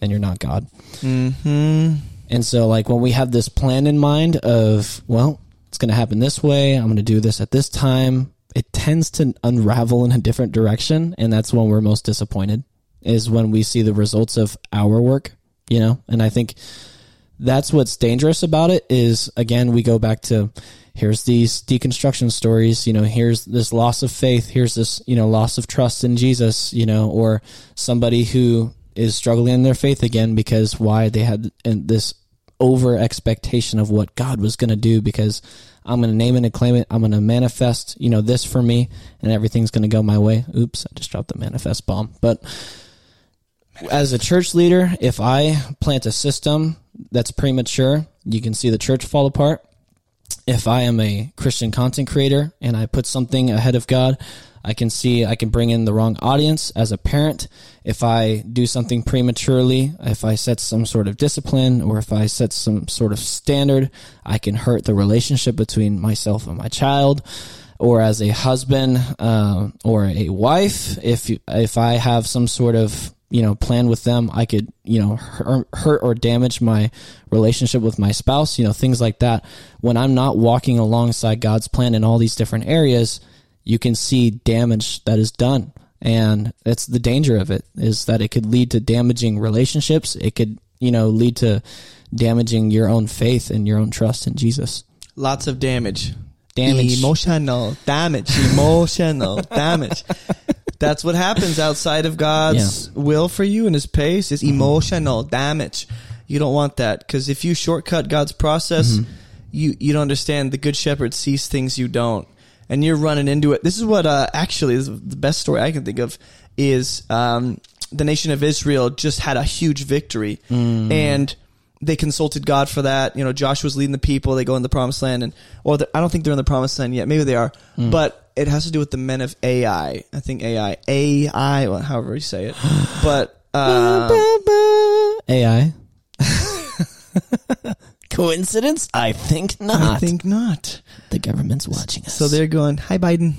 and you're not God. Hmm. And so, like, when we have this plan in mind of, well, it's going to happen this way, I'm going to do this at this time, it tends to unravel in a different direction. And that's when we're most disappointed, is when we see the results of our work, you know? And I think that's what's dangerous about it is, again, we go back to here's these deconstruction stories, you know, here's this loss of faith, here's this, you know, loss of trust in Jesus, you know, or somebody who is struggling in their faith again because why they had this over expectation of what God was going to do because I'm going to name it and claim it. I'm going to manifest, you know, this for me and everything's going to go my way. Oops, I just dropped the manifest bomb. But as a church leader, if I plant a system that's premature, you can see the church fall apart. If I am a Christian content creator and I put something ahead of God, I can see I can bring in the wrong audience as a parent. If I do something prematurely, if I set some sort of discipline or if I set some sort of standard, I can hurt the relationship between myself and my child. Or as a husband uh, or a wife, if if I have some sort of you know plan with them, I could you know hurt, or damage my relationship with my spouse. You know things like that. When I'm not walking alongside God's plan in all these different areas, you can see damage that is done and that's the danger of it is that it could lead to damaging relationships it could you know lead to damaging your own faith and your own trust in jesus Lots of damage. Damage. Emotional damage. Emotional damage. That's what happens outside of God's will for you and His pace is emotional damage. You don't want that because if you shortcut God's process, you you don't understand. The Good Shepherd sees things you don't, and you're running into it. This is what uh, actually is the best story I can think of is um, the nation of Israel just had a huge victory and they consulted God for that. You know, Joshua's leading the people. They go in the promised land, and or I don't think they're in the promised land yet. Maybe they are, but it has to do with the men of AI. I think AI, AI, well, however you say it. But uh, ai Coincidence? I think not. I think not. the government's watching us. So they're going, "Hi, Biden."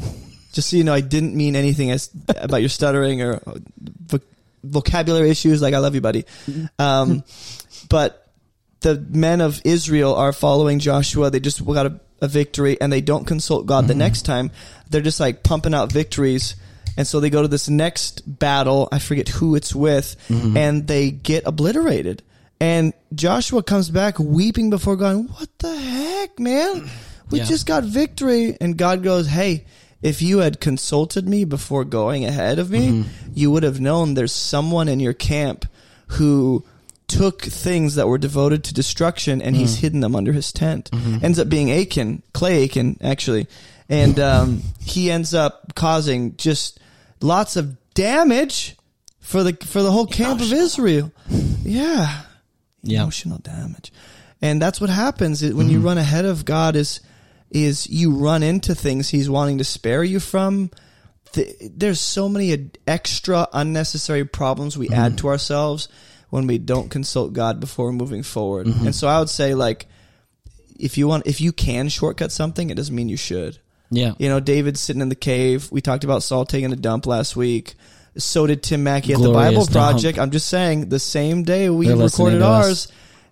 Just so you know, I didn't mean anything as about your stuttering or voc- vocabulary issues. Like, I love you, buddy. Um, but the men of Israel are following Joshua. They just got a, a victory, and they don't consult God the mm-hmm. next time. They're just like pumping out victories. And so they go to this next battle. I forget who it's with, mm-hmm. and they get obliterated. And Joshua comes back weeping before God. What the heck, man? We Yeah. just got victory. And God goes, Hey, if you had consulted me before going ahead of me, mm-hmm. you would have known there's someone in your camp who took things that were devoted to destruction and he's mm. hidden them under his tent. Mm-hmm. Ends up being Achan, Clay Aiken, actually. And um, he ends up causing just lots of damage for the for the whole camp of Israel. Yeah. Yeah. emotional damage. And that's what happens when you mm-hmm. run ahead of god is is you run into things he's wanting to spare you from. Th- there's so many ad- extra unnecessary problems we add mm-hmm. to ourselves when we don't consult god before moving forward mm-hmm. and so i would say like if you want if you can shortcut something it doesn't mean you should yeah. you know david's sitting in the cave we talked about saul taking a dump last week so did Tim Mackie at the Bible dump. Project. I'm just saying, the same day we recorded to us. ours,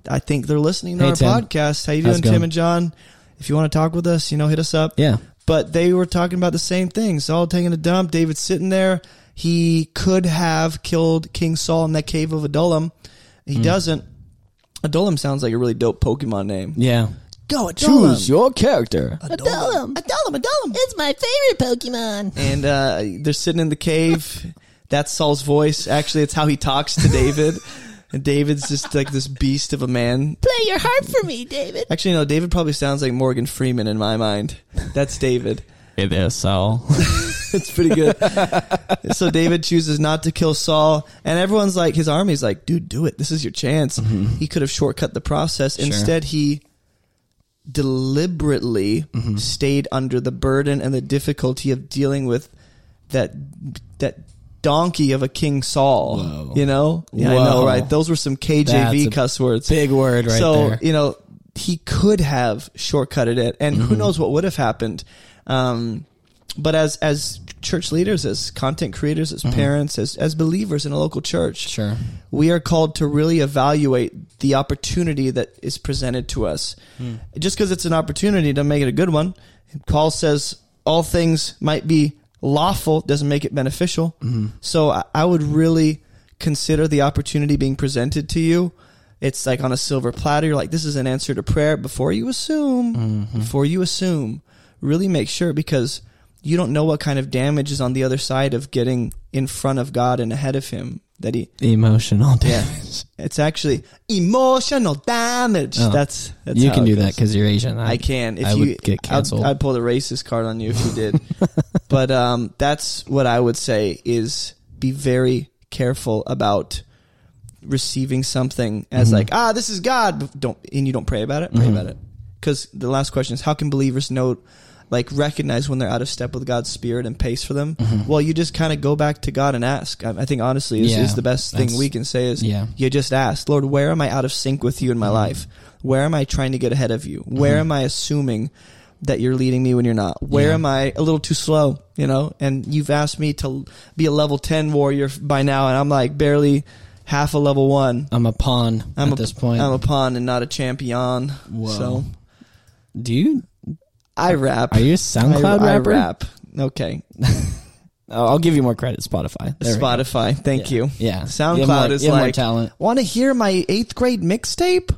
I think they're listening to Hey, our Tim. podcast. How you doing? Tim and John? If you want to talk with us, you know, hit us up. Yeah. But they were talking about the same thing. Saul taking a dump, David sitting there. He could have killed King Saul in that cave of Adullam. He Hmm. doesn't. Adullam sounds like a really dope Pokemon name. Yeah. Go Adullam. Choose your character. Adullam. Adullam. Adullam. It's my favorite Pokemon. and uh, they're sitting in the cave. That's Saul's voice. Actually, it's how he talks to David. and David's just like this beast of a man. Play your harp for me, David. Actually, no, David probably sounds like Morgan Freeman in my mind. That's David. Hey there, Saul. It's pretty good. so David chooses not to kill Saul, and everyone's like, his army's like, dude, do it. This is your chance. He could have shortcut the process. Instead, he deliberately stayed under the burden and the difficulty of dealing with that that donkey of a King Saul. Whoa. You know? Yeah, I know, right? Those were some KJV cuss words. Big word right so there. you know he could have shortcutted it, and Mm-hmm. who knows what would have happened. Um, but as as church leaders, as content creators, as parents, as as believers in a local church, Mm-hmm. Sure. we are called to really evaluate the opportunity that is presented to us. Hmm. Just because it's an opportunity doesn't make it a good one. Paul says all things might be lawful doesn't make it beneficial. Mm-hmm. So I, I would really consider the opportunity being presented to you. It's like on a silver platter. You're like, this is an answer to prayer. Before you assume, Mm-hmm. before you assume, really make sure because you don't know what kind of damage is on the other side of getting in front of God and ahead of Him. That He, Emotional yeah, damage. it's actually emotional damage. Oh. That's, that's you can do that because you're Asian. I can. If I you get I'd- canceled. I'd, pull the racist card on you if you did. but um, that's what I would say is be very careful about receiving something as like ah this is God. But Don't and you don't pray about it. Pray about it because the last question is how can believers know. Like recognize when they're out of step with God's spirit and pace for them. Mm-hmm. Well, you just kind of go back to God and ask. I, I think honestly is, Yeah, is the best thing we can say is yeah. you just ask, Lord, where am I out of sync with you in my mm-hmm. life? Where am I trying to get ahead of you? Where mm-hmm. am I assuming that you're leading me when you're not? Where Yeah. am I a little too slow? You know, and you've asked me to be a level 10 warrior by now, and I'm like barely half a level one. I'm a pawn I'm at a, this point. I'm a pawn and not a champion. Whoa. So do you? I rap. Are you a SoundCloud I, rapper? I rap. Okay. I'll I'll give you more credit. Spotify. There we go. Spotify. Thank you. Yeah. SoundCloud You have more- is you have more like, talent. want to hear my eighth grade mixtape?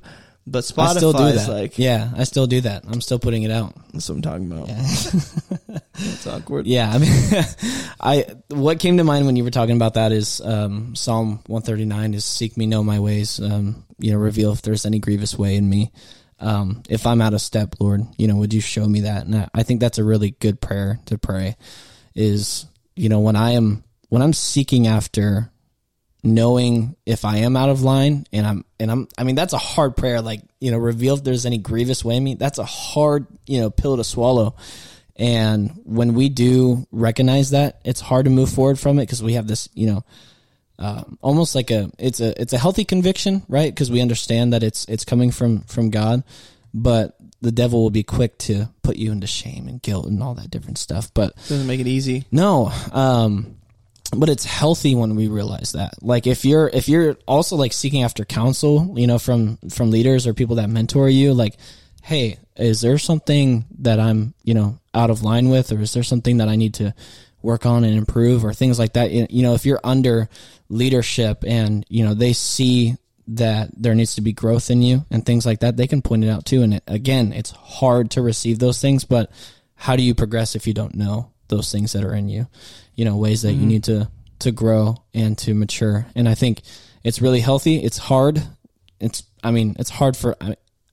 But Spotify I still do is that. like, yeah, I still do that. I'm still putting it out. that's what I'm talking about. It's awkward. Yeah, I mean, I what came to mind when you were talking about that is um, Psalm 139 is seek me, know my ways. Um, you know, reveal if there's any grievous way in me. Um, if I'm out of step, Lord, you know, would you show me that? And I, think that's a really good prayer to pray. Is you know when I am when I'm seeking after knowing if I am out of line and I'm and I'm I mean that's a hard prayer like you know reveal if there's any grievous way in me that's a hard you know pill to swallow and when we do recognize that it's hard to move forward from it because we have this you know um, almost like a it's a it's a healthy conviction, right? Because we understand that it's it's coming from from God, but the devil will be quick to put you into shame and guilt and all that different stuff. But Doesn't make it easy. no, um, but it's healthy when we realize that. Like if you're if you're also like seeking after counsel, you know, from from leaders or people that mentor you, like, hey, is there something that I'm you know out of line with, or is there something that I need to work on and improve, or things like that? You know, if you're under leadership and you know they see that there needs to be growth in you and things like that, they can point it out too. And it, again, it's hard to receive those things, but how do you progress if you don't know those things that are in you? You know, ways that you mm-hmm. need to to grow and to mature. And I think it's really healthy. It's hard. It's I mean, it's hard for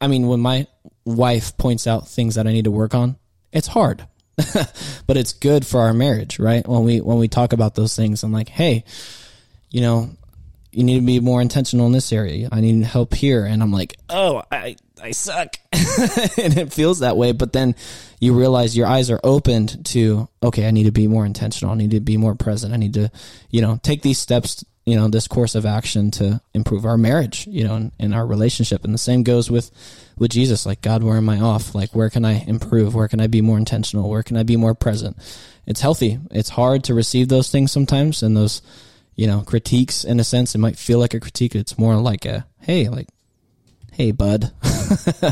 I mean, when my wife points out things that I need to work on, it's hard. but it's good for our marriage, right? When we when we talk about those things, I'm like, "Hey, you know, you need to be more intentional in this area. I need help here. And I'm like, oh, I, I suck. and it feels that way. But then you realize your eyes are opened to, okay, I need to be more intentional. I need to be more present. I need to, you know, take these steps, you know, this course of action to improve our marriage, you know, and, and our relationship. And the same goes with, with Jesus. Like, God, where am I off? Like, where can I improve? Where can I be more intentional? Where can I be more present? It's healthy. It's hard to receive those things sometimes and those, you know, critiques in a sense. It might feel like a critique. It's more like a, hey, like, hey, bud,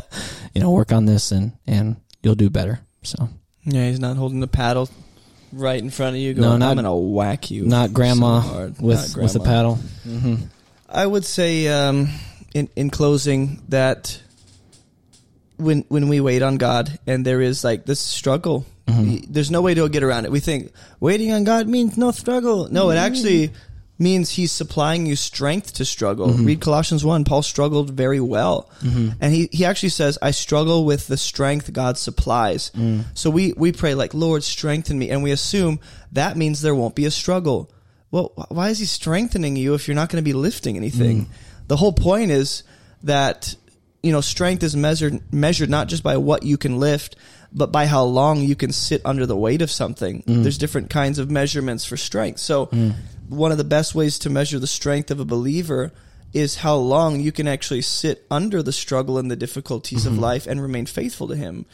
you know, work on this and, and you'll do better. So Yeah, he's not holding the paddle right in front of you. No, Going, not- I'm gonna whack you. not grandma so hard." with, Not with a grandma. paddle. hmm I would say, um, in in closing, that when when we wait on God and there is like this struggle, Mm-hmm. there's no way to get around it. We think waiting on God means no struggle. No, it actually means He's supplying you strength to struggle. Mm-hmm. Read Colossians one. Paul struggled very well, and he he actually says, "I struggle with the strength God supplies." Mm. So we we pray like, "Lord, strengthen me," and we assume that means there won't be a struggle. Well, why is he strengthening you if you're not going to be lifting anything? The whole point is that you know strength is measured measured not just by what you can lift, but by how long you can sit under the weight of something. There's different kinds of measurements for strength. So, one of the best ways to measure the strength of a believer is how long you can actually sit under the struggle and the difficulties of mm-hmm. life and remain faithful to Him.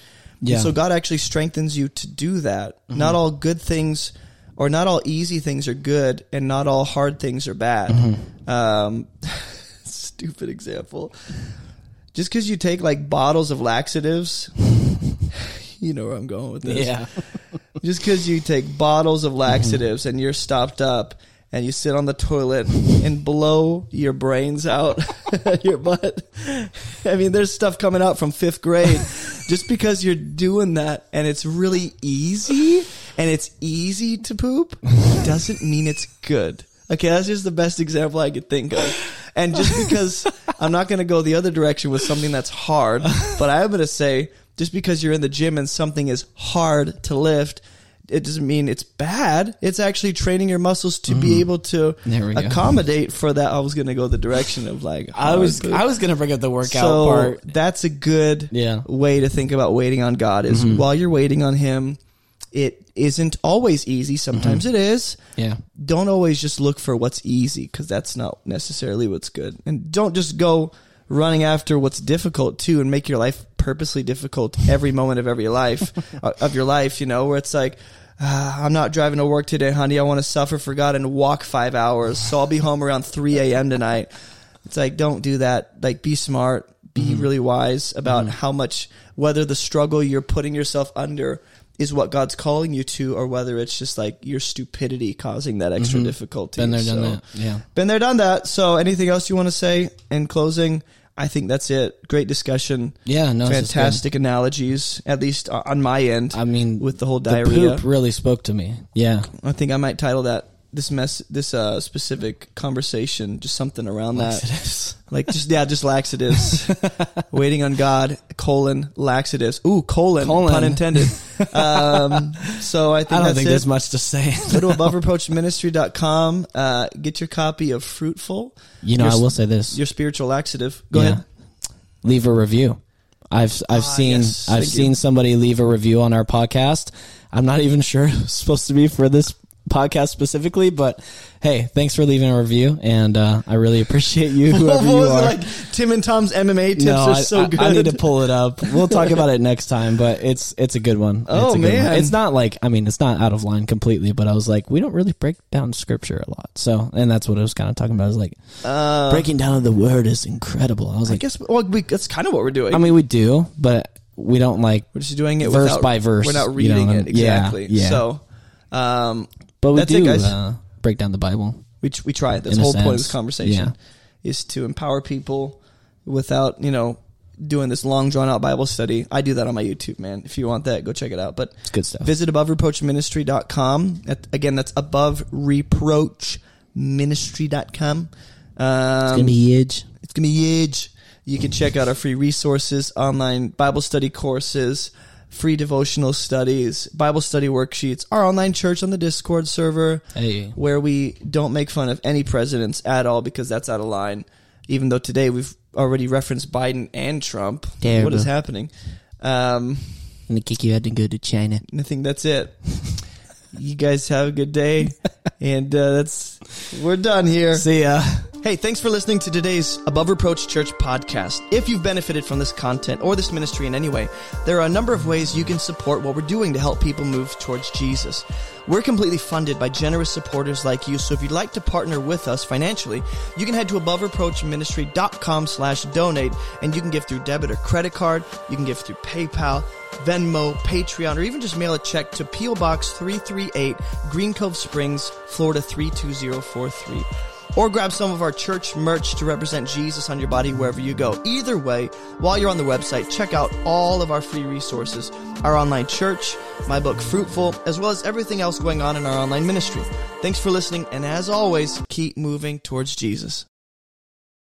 Yeah. So God actually strengthens you to do that. Mm-hmm. Not all good things or not all easy things are good and not all hard things are bad. Mm-hmm. Um, stupid example. Just because you take like bottles of laxatives, you know where I'm going with this. Yeah. Just because you take bottles of laxatives and you're stopped up and you sit on the toilet and blow your brains out your butt. I mean, there's stuff coming out from fifth grade. Just because you're doing that and it's really easy and it's easy to poop doesn't mean it's good. Okay, that's just the best example I could think of. And just because I'm not going to go the other direction with something that's hard, but I am going to say just because you're in the gym and something is hard to lift, it doesn't mean it's bad. It's actually training your muscles to be able to Mm. Accommodate for that. I was going to go the direction of like I was I was gonna bring up the workout so part. that's a good Yeah. Mm-hmm. way to think about waiting on God is while you're waiting on him, it isn't always easy. Sometimes Mm-hmm. it is. Yeah. Don't always just look for what's easy because that's not necessarily what's good. And don't just go running after what's difficult too and make your life purposely difficult every moment of every life uh, of your life, you know, where it's like "Ah, I'm not driving to work today, honey. I want to suffer for God and walk five hours. So I'll be home around 3 a.m. tonight. It's like, don't do that. Like, be smart, be mm-hmm. really wise about mm-hmm. how much, whether the struggle you're putting yourself under is what God's calling you to, or whether it's just like your stupidity causing that extra mm-hmm. difficulty. Been there, done that. Yeah. Been there, done that. So, anything else you want to say in closing? I think that's it. Great discussion. Yeah. No. this is good. Fantastic analogies, at least uh, on my end. I mean, with the whole the diarrhea. poop really spoke to me. Yeah. I think I might title that this mess, this uh, specific conversation, just something around that. Like just yeah, just laxatives. Waiting on God, colon laxatives. Ooh, colon, Colon. pun intended. Um, so I think I don't that's think it. there's much to say. Go to abovereproachministry.com, uh, get your copy of Fruitful, you know, Your I will say this. your spiritual laxative. Go Yeah. ahead. leave a review. I've I've Ah, seen yes. I've seen you. somebody leave a review on our podcast. I'm not even sure it's supposed to be for this podcast specifically, but hey, thanks for leaving a review, and uh, I really appreciate you, whoever you are. like? Tim and Tom's MMA tips no, are I, so good. I need to pull it up. We'll talk about it next time, but it's it's a good one. Oh, it's a good man. one. it's not like I mean, it's not out of line completely, but I was like, we don't really break down scripture a lot, so and that's what I was kind of talking about. I was like, Uh, breaking down of the word is incredible. I was I like, guess well, we, that's kind of what we're doing. I mean, we do, but we don't like we're just doing it verse without, by verse, We're not you reading know, it and- yeah, exactly. yeah. So, um, But we That's it, do guys. Uh, break down the Bible. we we try it. That's the whole point of this conversation yeah. is to empower people without you know doing this long drawn out Bible study. I do that on my YouTube, man. If you want that, go check it out. But It's good stuff. Visit abovereproachministry.com. At, again, that's above reproachministry.com. Um, It's gonna be huge. it's gonna be huge. You can check out our free resources, online Bible study courses, free devotional studies, Bible study worksheets, our online church on the Discord server, Hey, where we don't make fun of any presidents at all because that's out of line. Even though today we've already referenced Biden and Trump. What Terrible. is happening? Um, gonna kick you out to go to China. I think that's it. you guys have a good day, and uh, that's we're done here. See ya. Hey, thanks for listening to today's Above Reproach Church podcast. If you've benefited from this content or this ministry in any way, there are a number of ways you can support what we're doing to help people move towards Jesus. We're completely funded by generous supporters like you, so if you'd like to partner with us financially, you can head to abovereproachministry.com slash donate, and you can give through debit or credit card, you can give through PayPal, Venmo, Patreon, or even just mail a check to P.O. Box 338, Green Cove Springs, Florida 32043 or grab some of our church merch to represent Jesus on your body wherever you go. Either way, while you're on the website, check out all of our free resources, our online church, my book Fruitful, as well as everything else going on in our online ministry. Thanks for listening, and as always, keep moving towards Jesus.